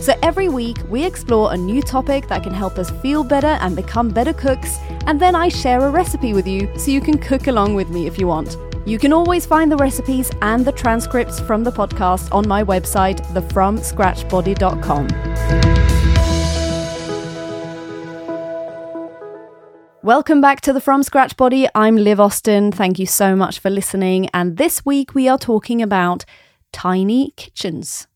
So every week, we explore a new topic that can help us feel better and become better cooks, and then I share a recipe with you so you can cook along with me if you want. You can always find the recipes and the transcripts from the podcast on my website, thefromscratchbody.com. Welcome back to the From Scratch Body. I'm Liv Austen. Thank you so much for listening. And this week we are talking about tiny kitchens.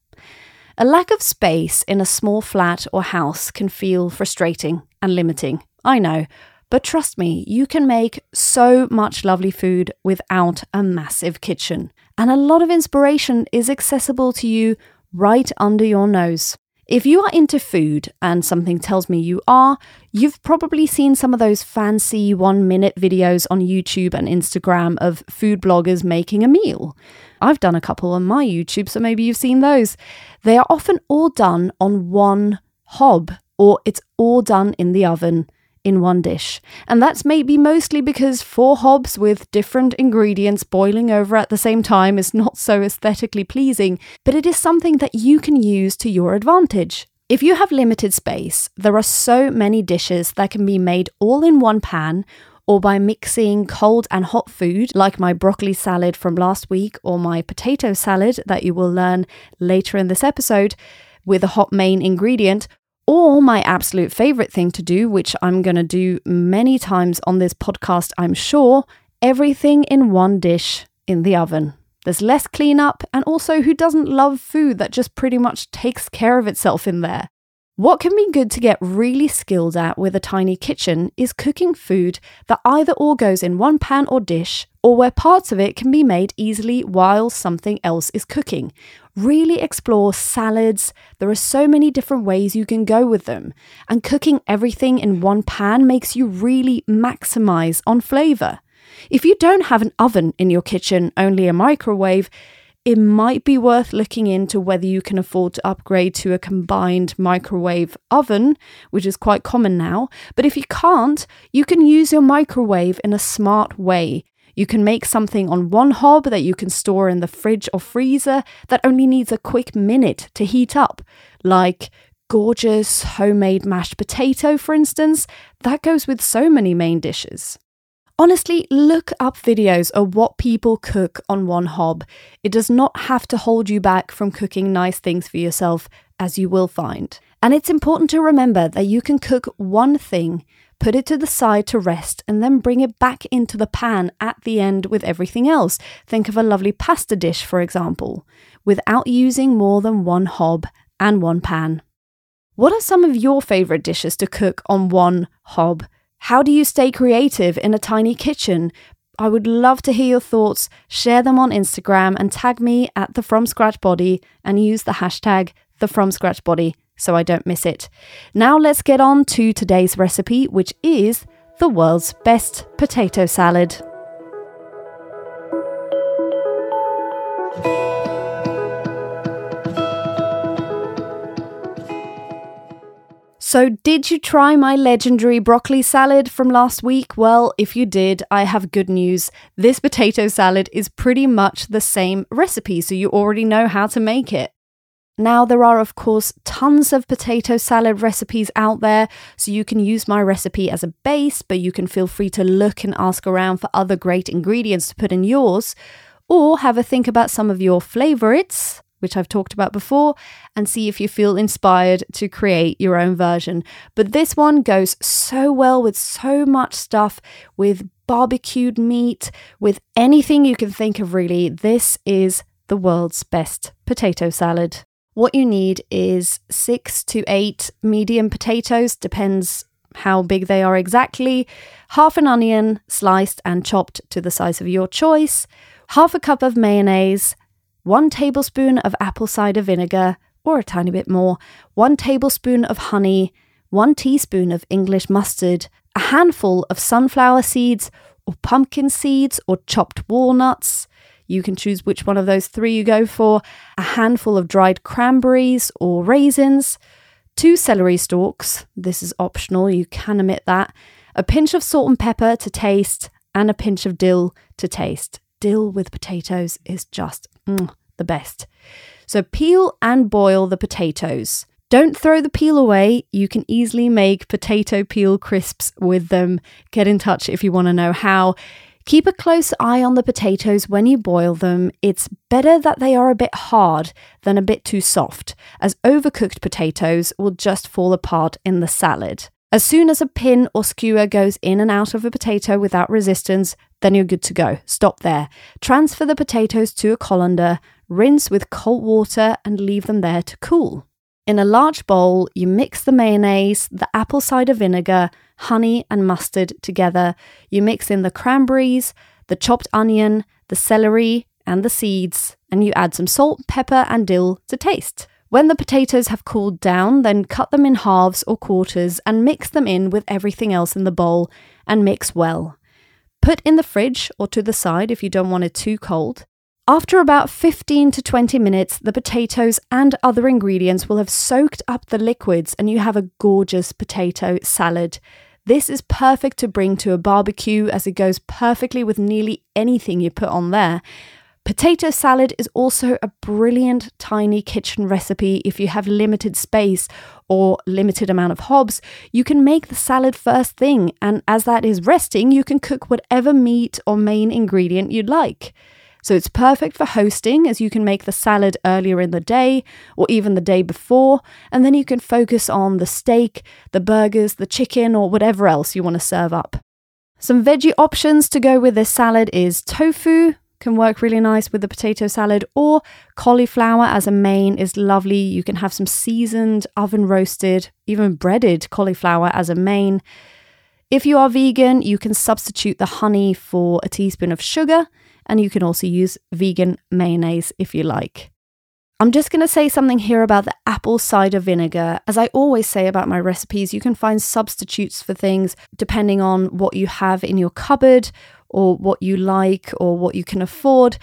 A lack of space in a small flat or house can feel frustrating and limiting. I know, but trust me, you can make so much lovely food without a massive kitchen. And a lot of inspiration is accessible to you right under your nose. If you are into food, and something tells me you are, you've probably seen some of those fancy one minute videos on YouTube and Instagram of food bloggers making a meal. I've done a couple on my YouTube, so maybe you've seen those. They are often all done on one hob, or it's all done in the oven in one dish. And that's maybe mostly because four hobs with different ingredients boiling over at the same time is not so aesthetically pleasing, but it is something that you can use to your advantage. If you have limited space, there are so many dishes that can be made all in one pan or by mixing cold and hot food, like my broccoli salad from last week or my potato salad that you will learn later in this episode, with a hot main ingredient, or my absolute favorite thing to do, which I'm going to do many times on this podcast, I'm sure, everything in one dish in the oven. There's less cleanup, and also, who doesn't love food that just pretty much takes care of itself in there? What can be good to get really skilled at with a tiny kitchen is cooking food that either all goes in one pan or dish, or where parts of it can be made easily while something else is cooking. Really explore salads. There are so many different ways you can go with them, and cooking everything in one pan makes you really maximize on flavor. If you don't have an oven in your kitchen, only a microwave, it might be worth looking into whether you can afford to upgrade to a combined microwave oven, which is quite common now. But if you can't, you can use your microwave in a smart way. You can make something on one hob that you can store in the fridge or freezer that only needs a quick minute to heat up, like gorgeous homemade mashed potato, for instance. That goes with so many main dishes. Honestly, look up videos of what people cook on one hob. It does not have to hold you back from cooking nice things for yourself, as you will find. And it's important to remember that you can cook one thing, put it to the side to rest, and then bring it back into the pan at the end with everything else. Think of a lovely pasta dish, for example, without using more than one hob and one pan. What are some of your favourite dishes to cook on one hob? How do you stay creative in a tiny kitchen? I would love to hear your thoughts. Share them on Instagram and tag me at the From Scratch Body and use the hashtag the From Scratch Body so I don't miss it. Now let's get on to today's recipe, which is the world's best potato salad. So, did you try my legendary broccoli salad from last week? Well, if you did, I have good news. This potato salad is pretty much the same recipe, so you already know how to make it. Now, there are, of course, tons of potato salad recipes out there, so you can use my recipe as a base, but you can feel free to look and ask around for other great ingredients to put in yours, or have a think about some of your favorites which I've talked about before, and see if you feel inspired to create your own version. But this one goes so well with so much stuff, with barbecued meat, with anything you can think of, really. This is the world's best potato salad. What you need is six to eight medium potatoes, depends how big they are exactly, half an onion sliced and chopped to the size of your choice, half a cup of mayonnaise, one tablespoon of apple cider vinegar, or a tiny bit more, one tablespoon of honey, one teaspoon of English mustard, a handful of sunflower seeds, or pumpkin seeds or chopped walnuts. You can choose which one of those three you go for. A handful of dried cranberries or raisins. Two celery stalks. This is optional, you can omit that. A pinch of salt and pepper to taste, and a pinch of dill to taste. Dill with potatoes is just mm, the best. So peel and boil the potatoes. Don't throw the peel away. You can easily make potato peel crisps with them. Get in touch if you want to know how. Keep a close eye on the potatoes when you boil them. It's better that they are a bit hard than a bit too soft, as overcooked potatoes will just fall apart in the salad. As soon as a pin or skewer goes in and out of a potato without resistance, then you're good to go. Stop there. Transfer the potatoes to a colander, rinse with cold water, and leave them there to cool. In a large bowl, you mix the mayonnaise, the apple cider vinegar, honey, and mustard together. You mix in the cranberries, the chopped onion, the celery, and the seeds, and you add some salt, pepper, and dill to taste. When the potatoes have cooled down, then cut them in halves or quarters and mix them in with everything else in the bowl and mix well. Put in the fridge or to the side if you don't want it too cold. After about 15 to 20 minutes, the potatoes and other ingredients will have soaked up the liquids and you have a gorgeous potato salad. This is perfect to bring to a barbecue as it goes perfectly with nearly anything you put on there. Potato salad is also a brilliant tiny kitchen recipe if you have limited space or limited amount of hobs. You can make the salad first thing, and as that is resting, you can cook whatever meat or main ingredient you'd like. So it's perfect for hosting as you can make the salad earlier in the day or even the day before, and then you can focus on the steak, the burgers, the chicken, or whatever else you want to serve up. Some veggie options to go with this salad is tofu, can work really nice with the potato salad, or cauliflower as a main is lovely. You can have some seasoned, oven roasted, even breaded cauliflower as a main. If you are vegan, you can substitute the honey for a teaspoon of sugar and you can also use vegan mayonnaise if you like. I'm just going to say something here about the apple cider vinegar. As I always say about my recipes, you can find substitutes for things depending on what you have in your cupboard or what you like or what you can afford.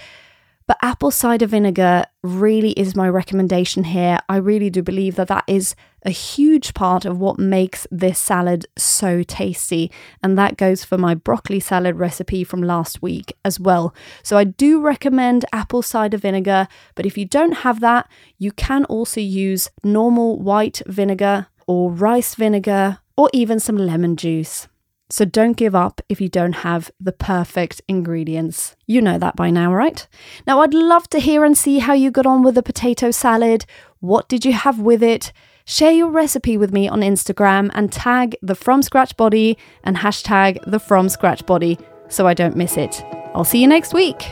But apple cider vinegar really is my recommendation here. I really do believe that that is a huge part of what makes this salad so tasty. And that goes for my broccoli salad recipe from last week as well. So I do recommend apple cider vinegar, but if you don't have that, you can also use normal white vinegar or rice vinegar or even some lemon juice. So don't give up if you don't have the perfect ingredients. You know that by now, right? Now, I'd love to hear and see how you got on with the potato salad. What did you have with it? Share your recipe with me on Instagram and tag the From Scratch Body and hashtag the From Scratch Body so I don't miss it. I'll see you next week.